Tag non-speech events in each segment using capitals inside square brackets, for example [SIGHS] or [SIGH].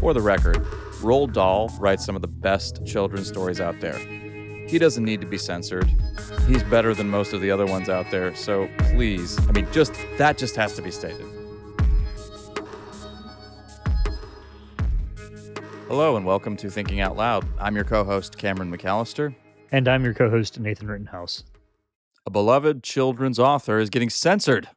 For the record, Roald Dahl writes some of the best children's stories out there. He doesn't need to be censored. He's better than most of the other ones out there. So please, I mean, just that just has to be stated. Hello and welcome to Thinking Out Loud. I'm your co-host Cameron McAllister. And I'm your co-host Nathan Rittenhouse. A beloved children's author is getting censored.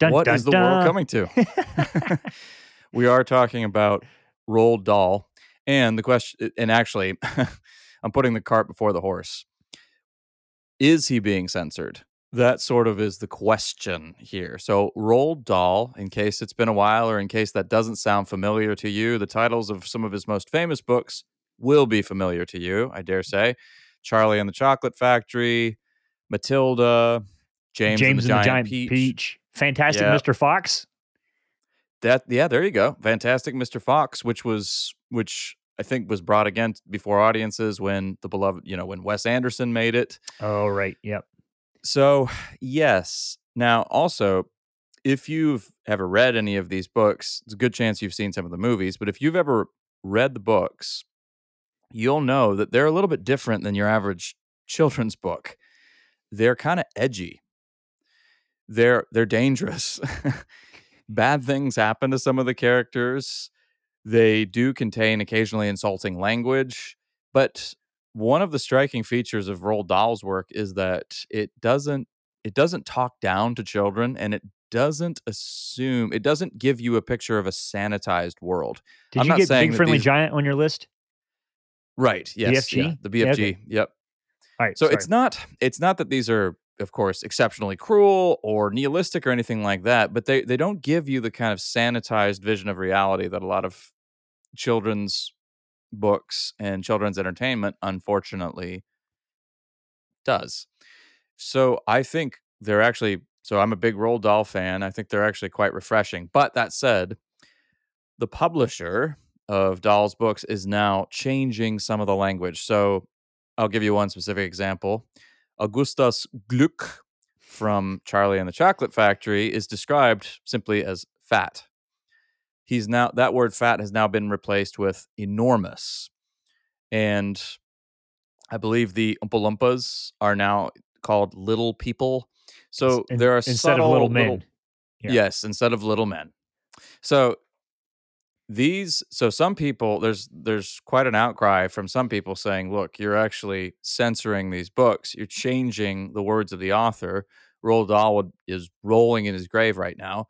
Dun, What dun, is the dun. world coming to? [LAUGHS] [LAUGHS] we are talking about Roald Dahl, and the question, and actually, [LAUGHS] I'm putting the cart before the horse. Is he being censored? That sort of is the question here. So, Roald Dahl, in case it's been a while or in case that doesn't sound familiar to you, the titles of some of his most famous books will be familiar to you, I dare say. Charlie and the Chocolate Factory, Matilda, James, James and the Giant, Peach. Peach. Fantastic Yeah. Mr. Fox. That yeah, there you go. Fantastic Mr. Fox, which was which I think was brought again before audiences when the beloved, you know, when Wes Anderson made it. Oh, right. Yep. So, yes. Now, also, if you've ever read any of these books, it's a good chance you've seen some of the movies, but if you've ever read the books, you'll know that they're a little bit different than your average children's book. They're kind of edgy. They're they're dangerous. [LAUGHS] Bad things happen to some of the characters. They do contain occasionally insulting language, but one of the striking features of Roald Dahl's work is that it doesn't it doesn't talk down to children and it doesn't assume it doesn't give you a picture of a sanitized world. Did I'm you not get saying Big Friendly these- Giant on your list? Right. Yes. yeah, BFG? the Yeah, BFG. okay. Yep. All right. So sorry. it's not it's not that these are of course exceptionally cruel or nihilistic or anything like that, but they they don't give you the kind of sanitized vision of reality that a lot of children's books and children's entertainment unfortunately does. So I think they're actually so I'm a big Roald Dahl fan. I think they're actually quite refreshing. But that said, the publisher of Dahl's books is now changing some of the language. So I'll give you one specific example. Augustus Gloop from Charlie and the Chocolate Factory is described simply as fat. He's now that word fat has now been replaced with enormous. And I believe the Oompa Loompas are now called little people. So In- there are instead of little men. Yeah. Yes, instead of little men. So these so some people there's there's quite an outcry from some people saying look you're actually censoring these books. You're changing the words of the author. Roald Dahl is rolling in his grave right now.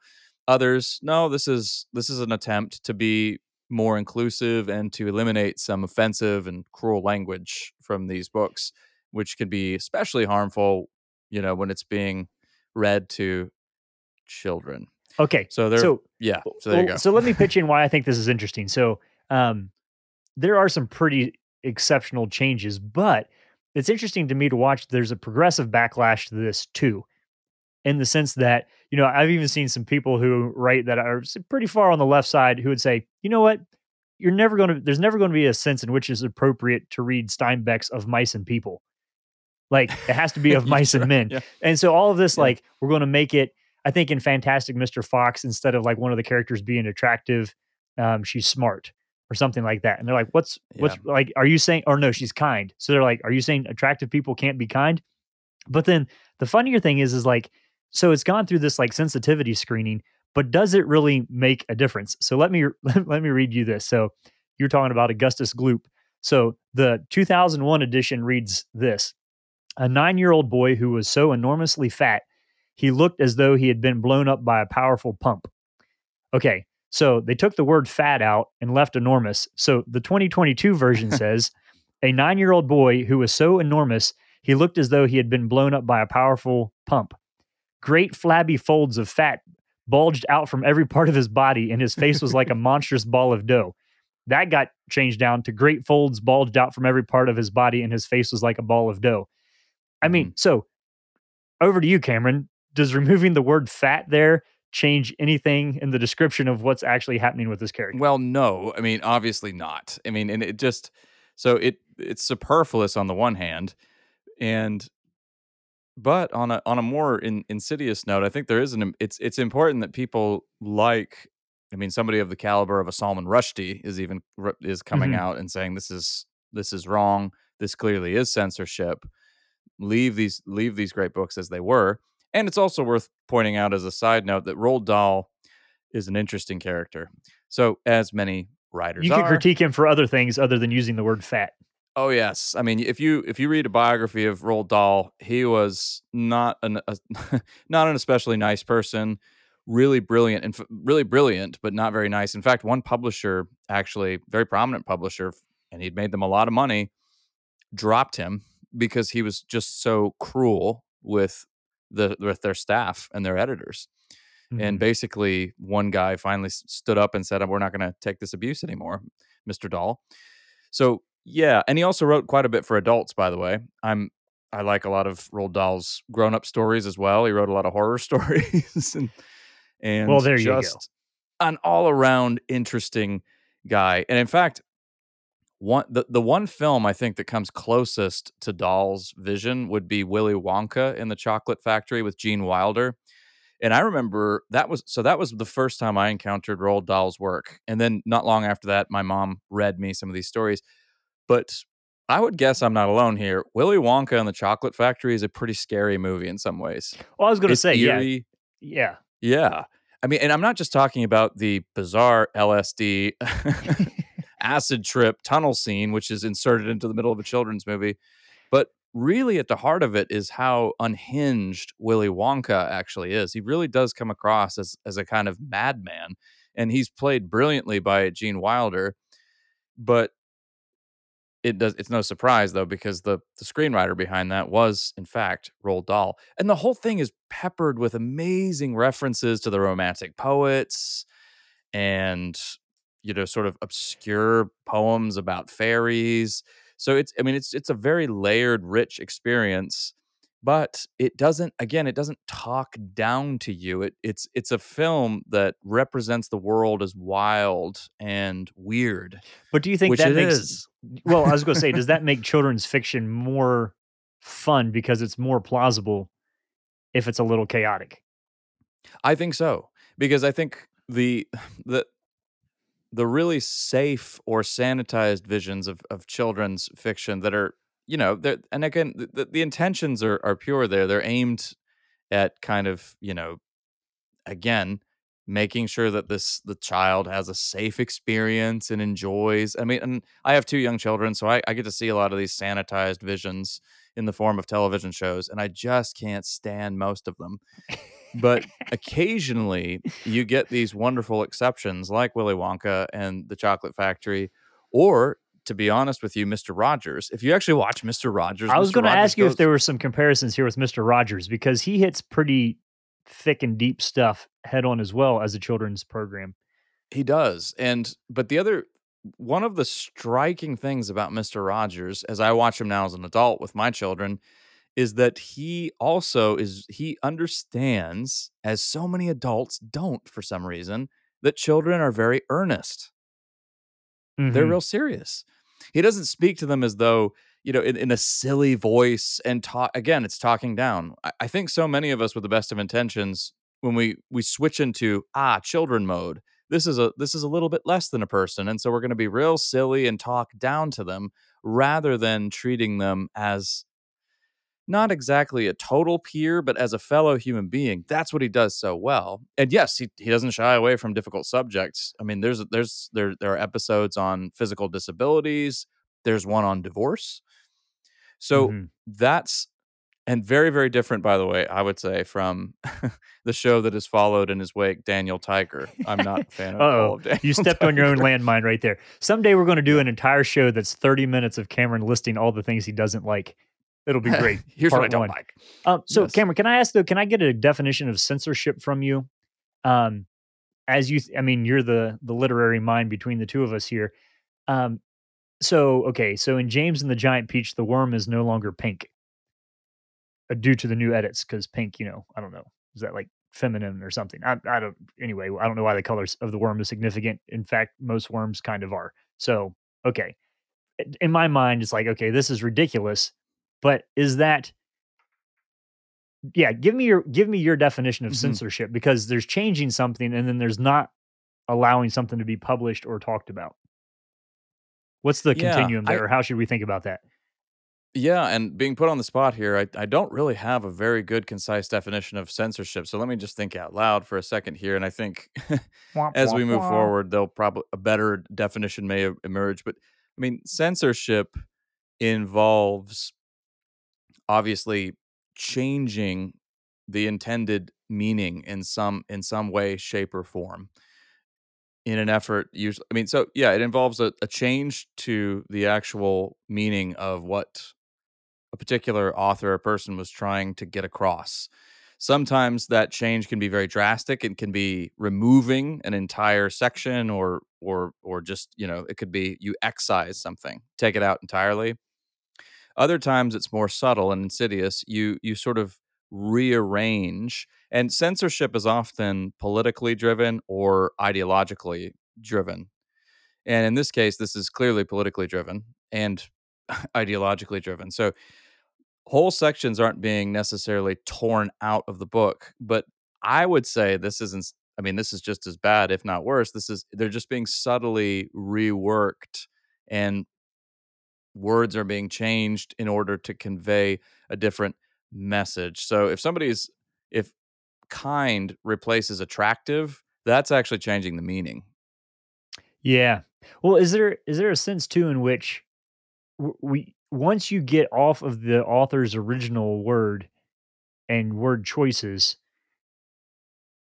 Others no this is this is an attempt to be more inclusive and to eliminate some offensive and cruel language from these books which can be especially harmful you know when it's being read to children okay. so they're So yeah so there you go So let me pitch [LAUGHS] in why I think this is interesting. So um, there are some pretty exceptional changes, but it's interesting to me to watch. There's a progressive backlash to this too, in the sense that you know I've even seen some people who write that are pretty far on the left side who would say, you know what, you're never going to. There's never going to be a sense in which it's appropriate to read Steinbeck's of mice and people. Like it has to be [LAUGHS] of mice and men. yeah. And so all of this, Yeah. like, we're going to make it. I think in Fantastic Mr. Fox, instead of like one of the characters being attractive, um, she's smart or something like that. And they're like, "What's what's like? Are you saying? Or no, she's kind." So they're like, "Are you saying attractive people can't be kind?" But then the funnier thing is, is like, so it's gone through this like sensitivity screening, but does it really make a difference? So let me [LAUGHS] let me read you this. So you're talking about Augustus Gloop. So the 2001 edition reads this: A nine-year-old boy who was so enormously fat he looked as though he had been blown up by a powerful pump. Okay, so they took the word fat out and left enormous. So the 2022 version [LAUGHS] says a nine year old boy who was so enormous he looked as though he had been blown up by a powerful pump. Great flabby folds of fat bulged out from every part of his body, and his face was like a [LAUGHS] monstrous ball of dough. That got changed down to great folds bulged out from every part of his body, and his face was like a ball of dough. I mean, mm-hmm. so over to you, Cameron. Does removing the word fat there change anything in the description of what's actually happening with this character? Well, no. I mean, obviously not. I mean, and it just so it it's superfluous on the one hand, and but on a on a more in, insidious note, I think there is an it's it's important that people like I mean, somebody of the caliber of a Salman Rushdie is even is coming Mhm. out and saying this is this is wrong. This clearly is censorship. Leave these leave these great books as they were. And it's also worth pointing out as a side note that Roald Dahl is an interesting character. So, as many writers You can are, critique him for other things other than using the word fat. Oh yes, I mean if you if you read a biography of Roald Dahl, he was not an a, [LAUGHS] not an especially nice person, really brilliant and f- really brilliant, but not very nice. In fact, one publisher, actually very prominent publisher, and he'd made them a lot of money, dropped him because he was just so cruel with the with their staff and their editors. And Mhm. basically, one guy finally stood up and said, "We're not going to take this abuse anymore, Mr. Dahl." So yeah, and he also wrote quite a bit for adults, by the way. I'm I like a lot of Roald Dahl's grown up stories as well. He wrote a lot of horror [LAUGHS] stories and and Well, there you go. an all around interesting guy. And in fact, one the, the one film I think that comes closest to Dahl's vision would be Willy Wonka in the Chocolate Factory with Gene Wilder. And I remember that was so that was the first time I encountered Roald Dahl's work. And then not long after that, my mom read me some of these stories. But I would guess I'm not alone here. Willy Wonka and the Chocolate Factory is a pretty scary movie in some ways. Well, I was going to say, yeah, yeah. Yeah. I mean, and I'm not just talking about the bizarre LSD [LAUGHS] [LAUGHS] acid trip tunnel scene, which is inserted into the middle of a children's movie, but really at the heart of it is how unhinged Willy Wonka actually is. He really does come across as as a kind of madman, and he's played brilliantly by Gene Wilder. But it does it's no surprise though because the the screenwriter behind that was in fact Roald Dahl. And the whole thing is peppered with amazing references to the romantic poets and you know sort of obscure poems about fairies. So it's I mean it's it's a very layered rich experience but it doesn't again it doesn't talk down to you it it's it's a film that represents the world as wild and weird But do you think that makes is. well, I was going to say, does that [LAUGHS] make children's fiction more fun because it's more plausible if it's a little chaotic? I think so because I think the [SIGHS] the the really safe or sanitized visions of of children's fiction that are you know and again the, the, the intentions are are pure there. They're aimed at kind of you know again making sure that this the child has a safe experience and enjoys i mean and i have two young children so I, I get to see a lot of these sanitized visions in the form of television shows and i just can't stand most of them [LAUGHS] but [LAUGHS] occasionally you get these wonderful exceptions like willy wonka and the chocolate factory or to be honest with you mr rogers if you actually watch mr rogers I was going to ask you if there were some comparisons here with Mr. Rogers because he hits pretty thick and deep stuff head on as well as a children's program. He does. And but the other one of the striking things about Mr. Rogers as I watch him now as an adult with my children is that he also is he understands as so many adults don't for some reason that children are very earnest. They're Mhm. real serious. He doesn't speak to them as though, you know, in, in a silly voice and talk again, it's talking down. I, I think so many of us with the best of intentions, when we we switch into ah, children mode, this is a this is a little bit less than a person. And so we're gonna be real silly and talk down to them rather than treating them as not exactly a total peer, but as a fellow human being. That's what he does so well. And yes, he, he doesn't shy away from difficult subjects. I mean, there's there's there there are episodes on physical disabilities. There's one on divorce. So Mhm. that's and very very different, by the way. I would say from [LAUGHS] the show that has followed in his wake, Daniel Tiger. I'm not a fan [LAUGHS] of all of Daniel. You [LAUGHS] stepped on your own landmine right there. Someday we're going to do an entire show that's 30 minutes of Cameron listing all the things he doesn't like. It'll be great. [LAUGHS] Here's what I Part don't one. like. Um, so Yes. Cameron, can I ask though? Can I get a definition of censorship from you? Um, as you, I mean, you're the the literary mind between the two of us here. Um, so okay, so in James and the Giant Peach, the worm is no longer pink, uh, due to the new edits. Because pink, you know, I don't know, is that like feminine or something? I, I don't. Anyway, I don't know why the colors of the worm is significant. In fact, most worms kind of are. So okay, in- in my mind, it's like okay, this is ridiculous. But is that yeah give me your give me your definition of Mhm. censorship because there's changing something and then there's not allowing something to be published or talked about? What's the Yeah, continuum I there, or how should we think about that? Yeah, and being put on the spot here, I I don't really have a very good concise definition of censorship. So let me just think out loud for a second here, and I think [LAUGHS] as we move forward, they'll probably a better definition may emerge. But I mean, censorship involves obviously changing the intended meaning in some in some way, shape, or form in an effort. Usually, I mean, so yeah, it involves a, a change to the actual meaning of what a particular author or person was trying to get across. Sometimes that change can be very drastic. It can be removing an entire section or or or just, you know, it could be you excise something, take it out entirely. Other times it's more subtle and insidious. You you sort of rearrange and censorship is often politically driven or ideologically driven. And in this case this is clearly politically driven and [LAUGHS] ideologically driven. So whole sections aren't being necessarily torn out of the book, but I would say this isn't I mean this is just as bad if not worse. This is they're just being subtly reworked and words are being changed in order to convey a different message. So if somebody's if kind replaces attractive, that's actually changing the meaning. Yeah. Well, is there is there a sense too in which we once you get off of the author's original word and word choices,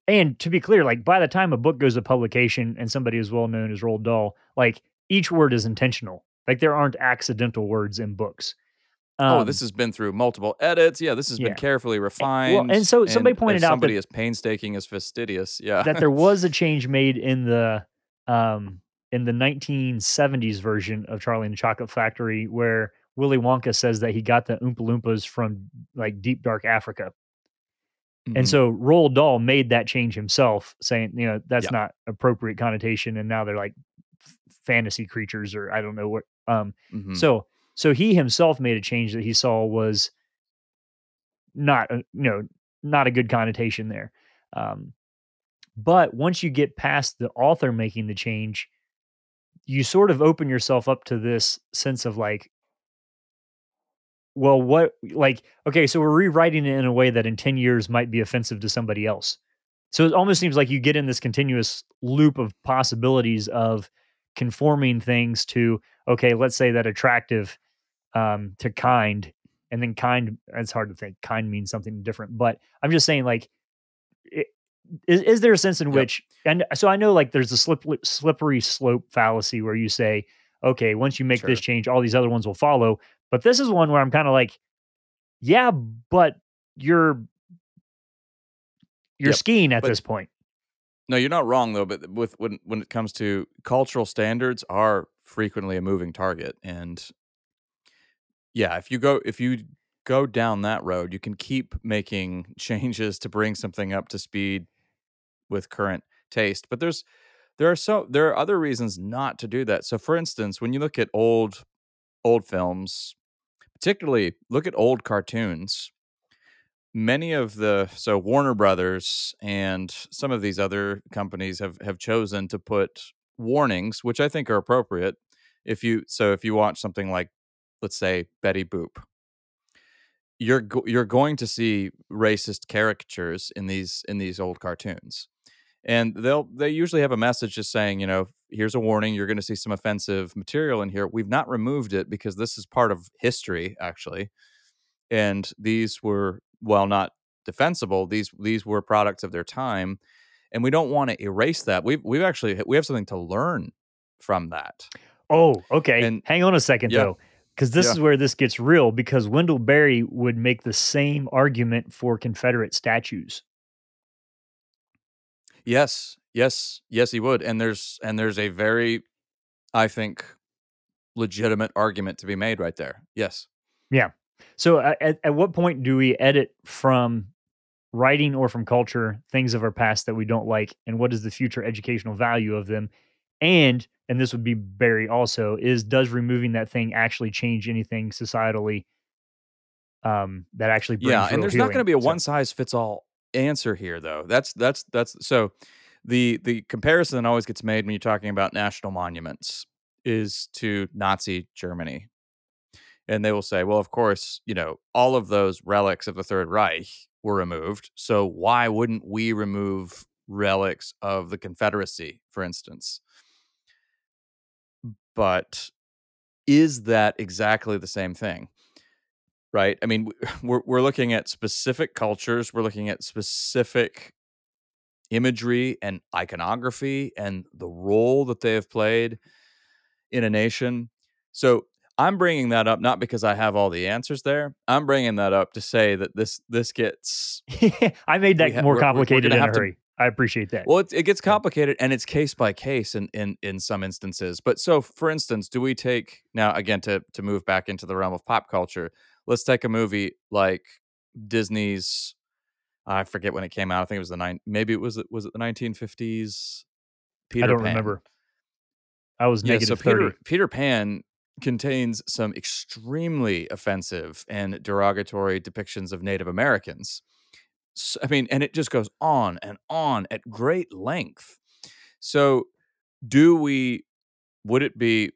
and to be clear, like by the time a book goes to publication and somebody as well known as Roald Dahl, like each word is intentional. Like there aren't accidental words in books. Oh, this Um, has been through multiple edits. Yeah, this has been yeah. carefully Eh, Well, and refined so and somebody pointed out that somebody is painstaking as fastidious. Yeah. that there [LAUGHS] was a change made in the um in the 1970s version of Charlie and the Chocolate Factory where Willy Wonka says that he got the Oompa Loompas from like deep dark Africa. And Mhm. so Roald Dahl made that change himself, saying, you know, that's Yeah. not appropriate connotation, and now they're like f- fantasy creatures, or I don't know what. Um, Mhm. so so he himself made a change that he saw was not, a, you know, not a good connotation there. Um, but once you get past the author making the change, you sort of open yourself up to this sense of like, well, what, like, okay, so we're rewriting it in a way that in 10 years might be offensive to somebody else. So it almost seems like you get in this continuous loop of possibilities of conforming things to, okay, let's say that attractive um, to kind, and then kind, it's hard to think, kind means something different. But I'm just saying, like, i- is, is there a sense in Yep. which and so i know like there's a slip, slippery slope fallacy where you say okay once you make this change all these other ones will follow but this is one where i'm kind of like yeah but you're you're Yep. skiing at But this point No, you're not wrong though. But with when when it comes to cultural standards, are frequently a moving target, and yeah, if you go if you go down that road, you can keep making [LAUGHS] changes to bring something up to speed with current taste. But there's there are so there are other reasons not to do that. So, for instance, when you look at old old films, particularly look at old cartoons, many of the so Warner Brothers and some of these other companies have have chosen to put warnings, which I think are appropriate. If you so if you watch something like let's say Betty Boop, you're go- you're going to see racist caricatures in these in these old cartoons. And they'll they usually have a message just saying, you know, here's a warning, you're going to see some offensive material in here. We've not removed it because this is part of history actually and these were while not defensible these these were products of their time and we don't want to erase that we've we've actually we have something to learn from that oh okay. And hang on a second yeah. though because this yeah. is where this gets real because wendell berry would make the same argument for confederate statues. Yes yes yes he would. And there's and there's a very i think legitimate argument to be made right there. Yes. Yeah. So at, at what point do we edit from writing or from culture things of our past that we don't like and what is the future educational value of them? And and this would be Berry also is does removing that thing actually change anything societally um that actually brings yeah and there's not going to be a so one size fits all answer here though that's that's that's so the the comparison that always gets made when you're talking about national monuments is to Nazi Germany. And they will say, well, of course, you know, all of those relics of the Third Reich were removed. So why wouldn't we remove relics of the Confederacy, for instance? But is that exactly the same thing? Right? I mean, [LAUGHS] we're, we're looking at specific cultures, we're looking at specific imagery and iconography and the role that they have played in a nation. So I'm bringing that up not because I have all the answers there. I'm bringing that up to say that this this gets. [LAUGHS] I made that ha- more complicated we're, we're in a hurry. To, I appreciate that. Well, it, it gets complicated and it's case by case in, in in some instances. But so, for instance, do we take now again to to move back into the realm of pop culture? Let's take a movie like Disney's. I forget when it came out. I think it was the nine. Maybe it was it was it the 1950s. Peter I don't Pan. remember. I was yeah, negative so Peter, Peter Pan contains some extremely offensive and derogatory depictions of Native Americans. I mean, and it just goes on and on at great length. So, do we? Would it be?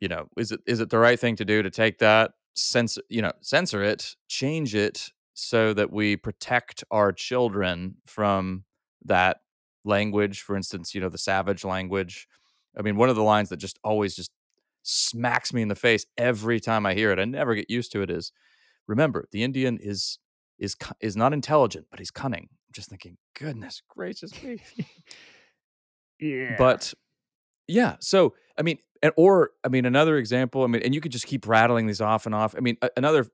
You know, is it is it the right thing to do to take that censor? You know, censor it, change it so that we protect our children from that language. For instance, you know, the savage language. I mean, one of the lines that just always just smacks me in the face every time I hear it. I never get used to it. Is remember the Indian is is is not intelligent, but he's cunning. I'm just thinking, goodness gracious me. [LAUGHS] yeah. But yeah, so I mean, and, or I mean, another example. I mean, and you could just keep rattling these off and off. I mean, a, another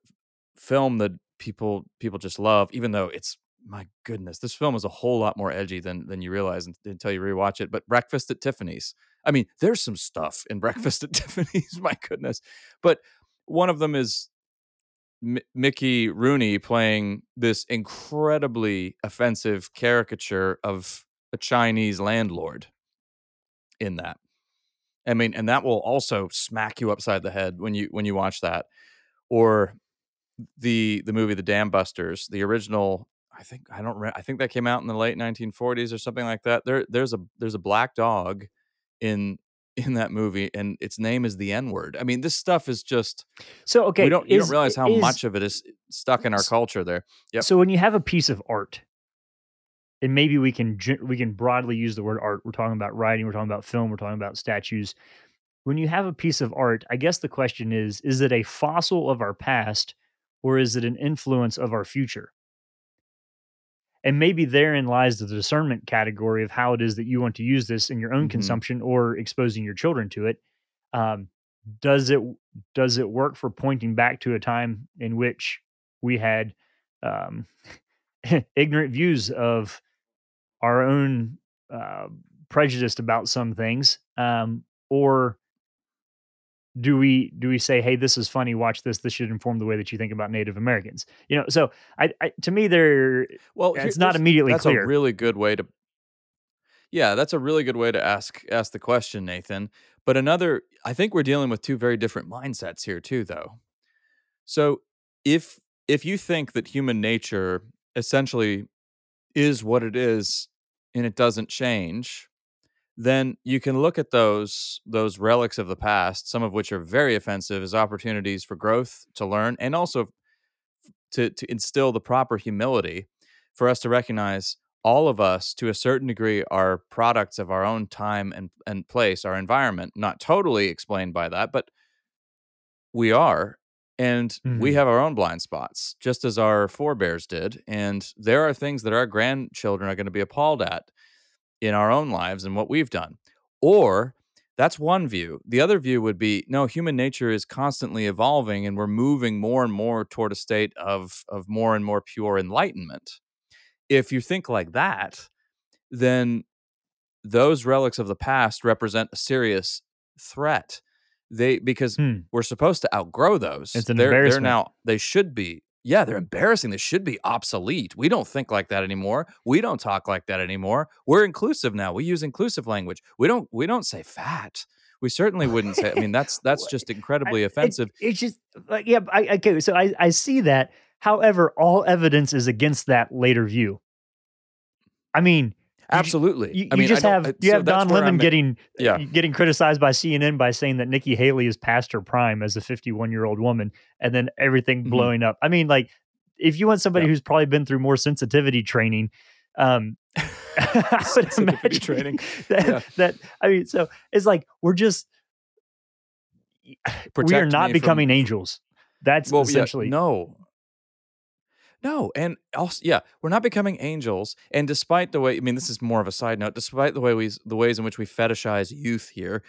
film that people people just love, even though it's my goodness, this film is a whole lot more edgy than than you realize until you rewatch it. But Breakfast at Tiffany's. I mean, there's some stuff in [LAUGHS] Breakfast at Tiffany's. My goodness, but one of them is M- Mickey Rooney playing this incredibly offensive caricature of a Chinese landlord in that. I mean, and that will also smack you upside the head when you when you watch that. Or the the movie The Dam Busters, the original I think I don't re- I think that came out in the late 1940s or something like that. There there's a there's a black dog in in that movie and its name is the N-word. I mean, this stuff is just So okay, we don't you don't realize how is, much of it is stuck in our culture there. Yep. So when you have a piece of art and maybe we can we can broadly use the word art. We're talking about writing, we're talking about film, we're talking about statues. When you have a piece of art, I guess the question is is it a fossil of our past or is it an influence of our future? And maybe therein lies the discernment category of how it is that you want to use this in your own mm-hmm. consumption or exposing your children to it um, does it does it work for pointing back to a time in which we had um, [LAUGHS] ignorant views of our own uh, prejudice about some things um, or do we do we say hey this is funny watch this this should inform the way that you think about native americans you know? So i, I to me they're well it's not immediately that's clear. a really good way to yeah that's a really good way to ask ask the question nathan. But another i think we're dealing with two very different mindsets here too though. So if if you think that human nature essentially is what it is and it doesn't change then you can look at those those relics of the past, some of which are very offensive, as opportunities for growth, to learn, and also to to instill the proper humility for us to recognize all of us to a certain degree are products of our own time and, and place, our environment, not totally explained by that, but we are. And mm-hmm. we have our own blind spots, just as our forebears did. And there are things that our grandchildren are going to be appalled at in our own lives and what we've done. Or that's one view. The other view would be no, human nature is constantly evolving and we're moving more and more toward a state of, of more and more pure enlightenment. If you think like that, then those relics of the past represent a serious threat. They because hmm. we're supposed to outgrow those. It's an they're, embarrassment. They're now they should be yeah, they're embarrassing. They should be obsolete. We don't think like that anymore. We don't talk like that anymore. We're inclusive now. We use inclusive language. We don't we don't say fat. We certainly wouldn't say. I mean, that's [LAUGHS] that's just incredibly offensive. It, it's just like yeah. I, okay, so I I see that. However, all evidence is against that later view. I mean, Absolutely. You, you I mean, just I have you so have Don Lemon getting Yeah. uh, getting criticized by CNN by saying that Nikki Haley is past her prime as a 51 year old woman, and then everything Mhm. blowing up. I mean, like if you want somebody Yeah. who's probably been through more sensitivity training, um, [LAUGHS] [LAUGHS] I would imagine training. [LAUGHS] that, Yeah. that I mean, so it's like we're just we are not me from- becoming angels. That's Well, yeah, essentially no. No, and also, yeah, we're not becoming angels. And despite the way, I mean, this is more of a side note. Despite the way we, the ways in which we fetishize youth here,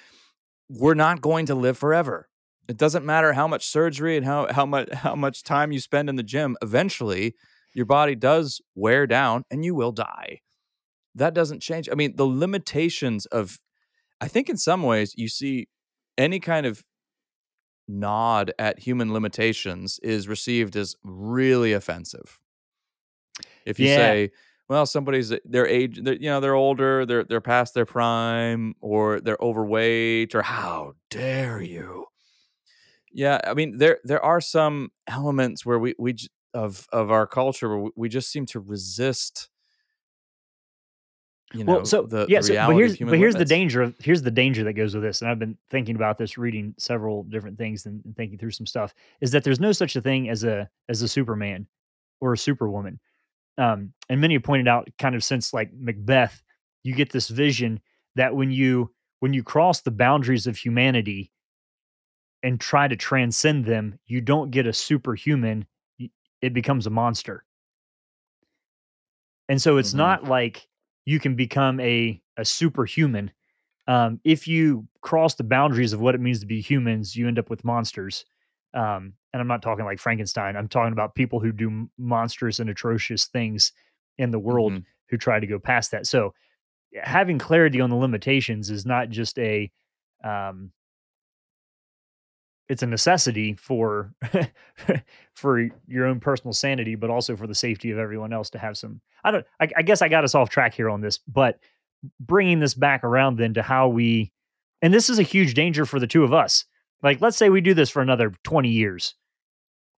we're not going to live forever. It doesn't matter how much surgery and how how much how much time you spend in the gym. Eventually, your body does wear down, and you will die. That doesn't change. I mean, the limitations of, I think, in some ways, you see any kind of nod at human limitations is received as really offensive. If you Yeah. say, "Well, somebody's uh, their age, they're, you know, they're older, they're they're past their prime, or they're overweight, or how dare you?" Yeah, I mean, there there are some elements where we we of of our culture where we just seem to resist. You know, well, so the, yeah, the so, but here's but here's the danger of here's the danger that goes with this, and I've been thinking about this, reading several different things and, thinking through some stuff. Is that there's no such a thing as a as a Superman or a Superwoman, um, and many have pointed out, kind of since like Macbeth, you get this vision that when you when you cross the boundaries of humanity and try to transcend them, you don't get a superhuman; it becomes a monster. And so it's Mhm. not like you can become a a superhuman. Um, if you cross the boundaries of what it means to be humans, you end up with monsters. Um, and I'm not talking like Frankenstein. I'm talking about people who do monstrous and atrocious things in the world Mhm. who try to go past that. So having clarity on the limitations is not just a um, it's a necessity for [LAUGHS] for your own personal sanity, but also for the safety of everyone else to have some. I don't. I, I guess I got us off track here on this, but bringing this back around then to how we, and this is a huge danger for the two of us. Like, let's say we do this for another twenty years.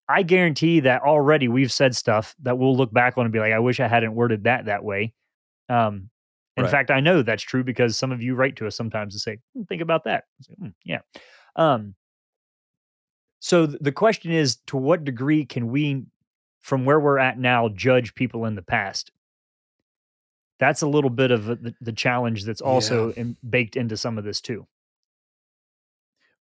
I guarantee that already we've said stuff that we'll look back on and be like, I wish I hadn't worded that that way. Um, in Right. fact, I know that's true because some of you write to us sometimes and say, "Hmm, think about that. Say, "Hmm, yeah. Um, so the question is, to what degree can we, from where we're at now, judge people in the past? That's a little bit of the, the challenge that's also in, baked into some of this too.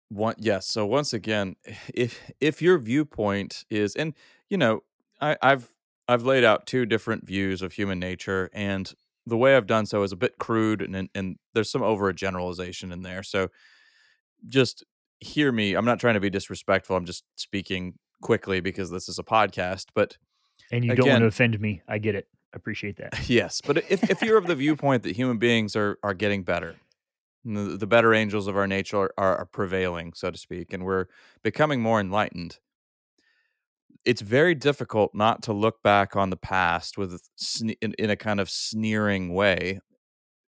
One yes. So once again, [LAUGHS] if if your viewpoint is, and you know, I, I've I've laid out two different views of human nature, and the way I've done so is a bit crude, and and, and there's some over a generalization in there. So just hear me. I'm not trying to be disrespectful. I'm just speaking quickly because this is a podcast. But And you don't want to offend me. I get it. Appreciate that. [LAUGHS] yes, but if if you're of the viewpoint that human beings are are getting better, the, the better angels of our nature are, are, are prevailing, so to speak, and we're becoming more enlightened. It's very difficult not to look back on the past with sne- in, in a kind of sneering way,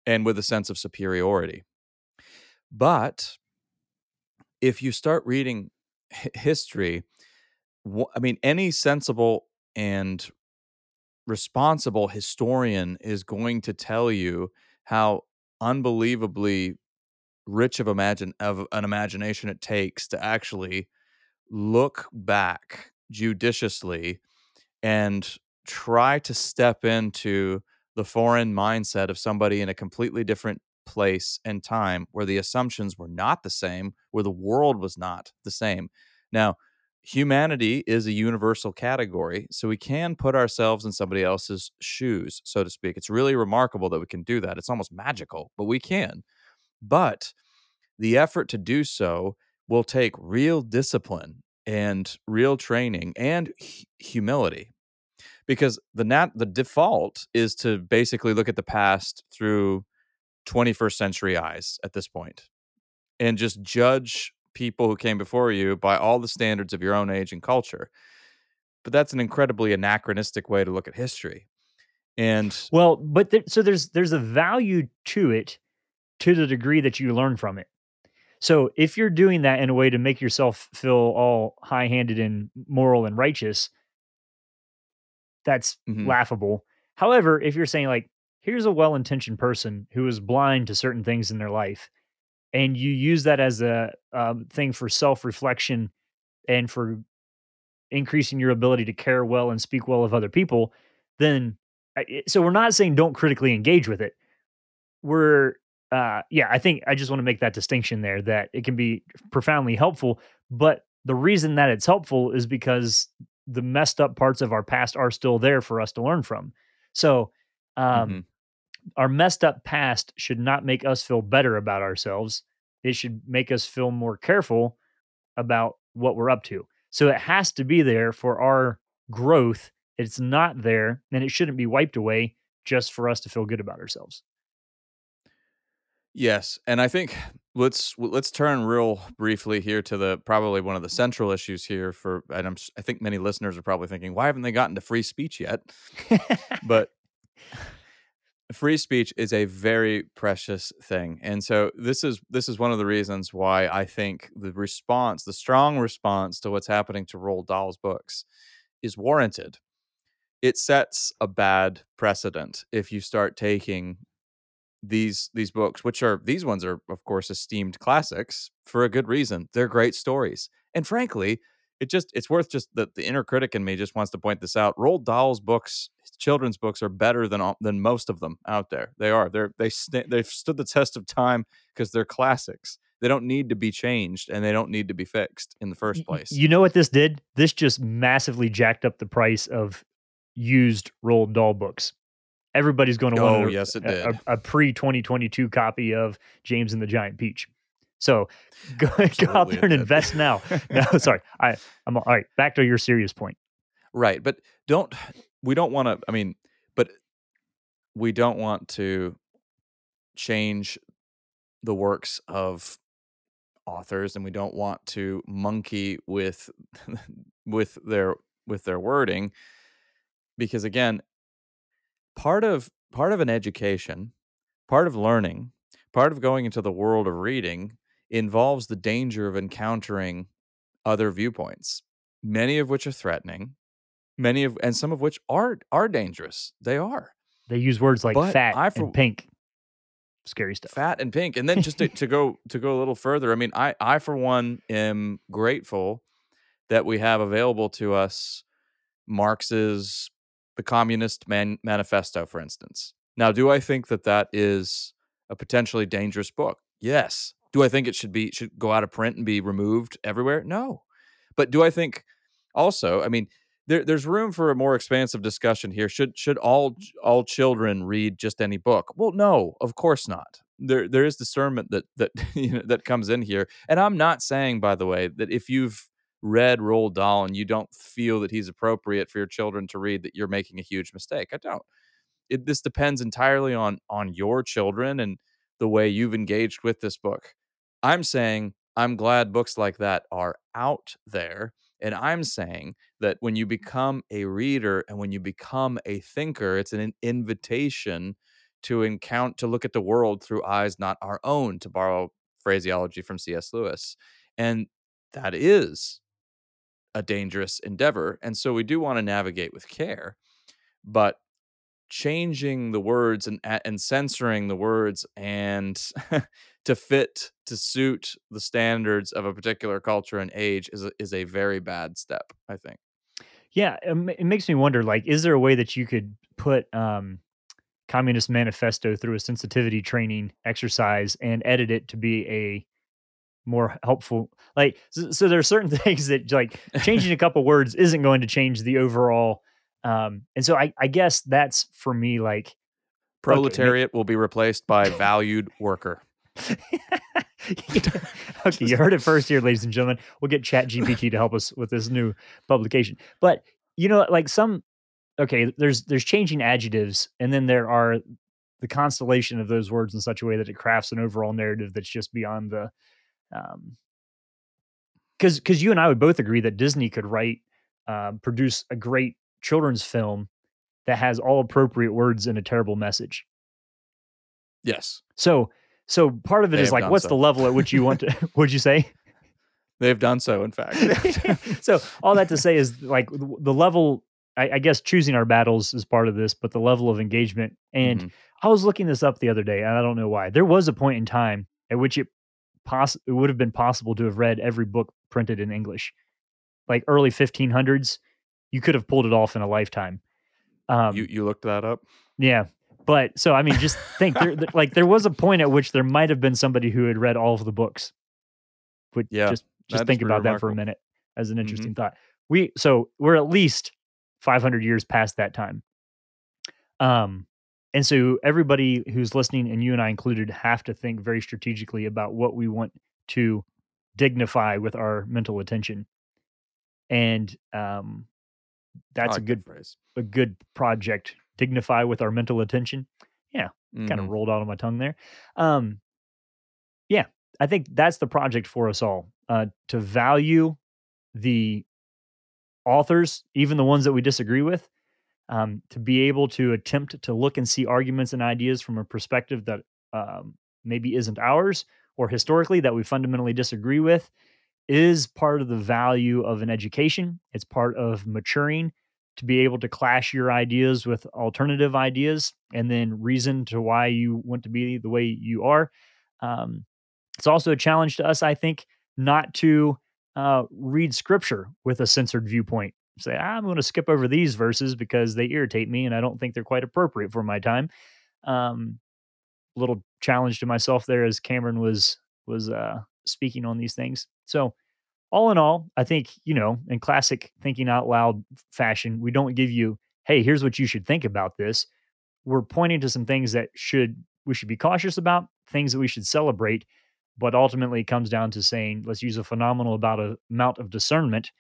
and with a sense of superiority. But if you start reading hi- history, I mean, any sensible and responsible historian is going to tell you how unbelievably rich of imagine of an imagination it takes to actually look back judiciously and try to step into the foreign mindset of somebody in a completely different place and time where the assumptions were not the same where the world was not the same. Now humanity is a universal category so we can put ourselves in somebody else's shoes so to speak. It's really remarkable that we can do that. It's almost magical but we can. But the effort to do so will take real discipline and real training and hu- humility. Because the nat the default is to basically look at the past through 21st century eyes at this point and just judge people who came before you by all the standards of your own age and culture but that's an incredibly anachronistic way to look at history and Well, but there, so there's there's a value to it to the degree that you learn from it. So if you're doing that in a way to make yourself feel all high-handed and moral and righteous, that's Mhm. laughable. However, if you're saying like here's a well-intentioned person who is blind to certain things in their life and you use that as a um, thing for self-reflection and for increasing your ability to care well and speak well of other people then so we're not saying don't critically engage with it. We're uh yeah i think i just want to make that distinction there that it can be profoundly helpful but the reason that it's helpful is because the messed up parts of our past are still there for us to learn from. So um mm-hmm our messed up past should not make us feel better about ourselves. It should make us feel more careful about what we're up to. So it has to be there for our growth. It's not there, and it shouldn't be wiped away just for us to feel good about ourselves. Yes, and I think let's let's turn real briefly here to the probably one of the central issues here for and I'm I think many listeners are probably thinking why haven't they gotten to free speech yet? but [LAUGHS] [LAUGHS] free speech is a very precious thing and so this is this is one of the reasons why i think the response the strong response to what's happening to Roald Dahl's books is warranted. It sets a bad precedent if you start taking these these books which are these ones are of course esteemed classics for a good reason. They're great stories and frankly it just it's worth just that the inner critic in me just wants to point this out. Roald Dahl's books, children's books, are better than all, than most of them out there. They are. They're they st- they've stood the test of time because they're classics. They don't need to be changed and they don't need to be fixed in the first place. You know what this did? This just massively jacked up the price of used Roald Dahl books. Everybody's going to oh, want a, yes, it did. a, a pre 2022 copy of James and the Giant Peach. So [LAUGHS] go, go out there and invest now. No, [LAUGHS] sorry. I, I'm all right. Back to your serious point. Right. But don't, we don't want to, I mean, but we don't want to change the works of authors and we don't want to monkey with [LAUGHS] with their with their wording because again part of part of an education part of learning part of going into the world of reading involves the danger of encountering other viewpoints, many of which are threatening, many of and some of which are are dangerous. They are. They use words like but fat I, for, and pink. Scary stuff. Fat and pink. And then just to, to go to go a little further, I mean, I I for one am grateful that we have available to us Marx's The Communist Man- Manifesto, for instance. Now, do I think that that is a potentially dangerous book? Yes. Do I think it should be should go out of print and be removed everywhere? No. But do I think also, I mean, there, there's room for a more expansive discussion here. Should should all all children read just any book? Well, no, of course not. There there is discernment that that [LAUGHS] you know, that comes in here. And I'm not saying, by the way, that if you've read Roald Dahl and you don't feel that he's appropriate for your children to read, that you're making a huge mistake. I don't. It, this depends entirely on on your children and the way you've engaged with this book. I'm saying I'm glad books like that are out there. And I'm saying that when you become a reader and when you become a thinker, it's an invitation to encounter to look at the world through eyes not our own, to borrow phraseology from C.S. Lewis. And that is a dangerous endeavor. And so we do want to navigate with care. But changing the words and and censoring the words and [LAUGHS] to fit to suit the standards of a particular culture and age is a, is a very bad step i think. Yeah it, makes me wonder like is there a way that you could put um communist manifesto through a sensitivity training exercise and edit it to be a more helpful like so, so there are certain [LAUGHS] things that like changing a [LAUGHS] couple words isn't going to change the overall um, and so I, I guess that's for me like proletariat okay, will be replaced by valued worker. [LAUGHS] [LAUGHS] okay, you heard it first here, ladies and gentlemen. We'll get Chat GPT to help us with this new publication. But you know, like some okay, there's there's changing adjectives, and then there are the constellation of those words in such a way that it crafts an overall narrative that's just beyond the um because because you and I would both agree that Disney could write uh, produce a great children's film that has all appropriate words and a terrible message. Yes. So so part of it they is like what's so. the level at which you want to [LAUGHS] [LAUGHS] would you say? They've done so in fact. [LAUGHS] so all that to say is like the level I, I, guess choosing our battles is part of this, but the level of engagement. And mm-hmm. I was looking this up the other day, and I don't know why. There was a point in time at which it poss- it would have been possible to have read every book printed in English, like early 1500s. You could have pulled it off in a lifetime. Um, you you looked that up? Yeah, but so I mean, just think there, [LAUGHS] like there was a point at which there might have been somebody who had read all of the books. But yeah, just just think about remarkable. that for a minute as an interesting mm-hmm. thought. We so we're at least 500 years past that time. Um, and so everybody who's listening, and you and I included, have to think very strategically about what we want to dignify with our mental attention. And um, that's like a good phrase. A good project. Dignify with our mental attention. Yeah, mm-hmm. kind of rolled out of my tongue there. Um, yeah, I think that's the project for us all. Uh, to value the authors, even the ones that we disagree with, um, to be able to attempt to look and see arguments and ideas from a perspective that um, maybe isn't ours or historically that we fundamentally disagree with is part of the value of an education. It's part of maturing to be able to clash your ideas with alternative ideas and then reason to why you want to be the way you are. Um, it's also a challenge to us, I think, not to uh, read scripture with a censored viewpoint. Say, I'm going to skip over these verses because they irritate me and I don't think they're quite appropriate for my time. Um, little challenge to myself there as Cameron was was uh, speaking on these things. So, all in all, I think you know, in classic thinking out loud fashion, we don't give you, "Hey, here's what you should think about this." We're pointing to some things that should we should be cautious about, things that we should celebrate, but ultimately it comes down to saying let's use a phenomenal about a amount of discernment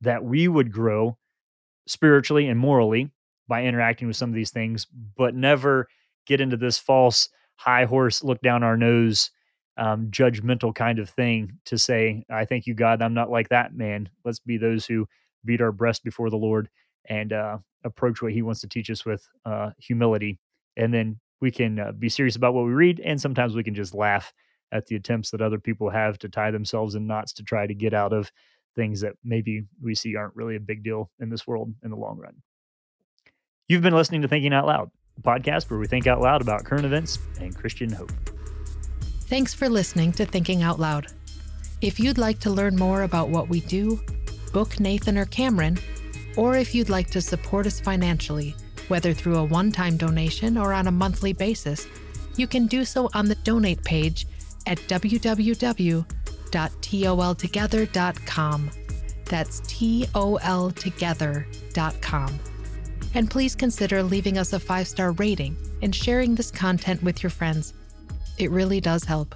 that we would grow spiritually and morally by interacting with some of these things but never get into this false high horse look down our nose um, judgmental kind of thing to say i thank you god i'm not like that man let's be those who beat our breast before the lord and uh, approach what he wants to teach us with uh, humility and then we can uh, be serious about what we read and sometimes we can just laugh at the attempts that other people have to tie themselves in knots to try to get out of things that maybe we see aren't really a big deal in this world in the long run. You've been listening to Thinking Out Loud, a podcast where we think out loud about current events and Christian hope. Thanks for listening to Thinking Out Loud. If you'd like to learn more about what we do, book Nathan or Cameron, or if you'd like to support us financially, whether through a one time donation or on a monthly basis, you can do so on the donate page at www.toltogether.com. That's toltogether.com. And please consider leaving us a five star rating and sharing this content with your friends. It really does help.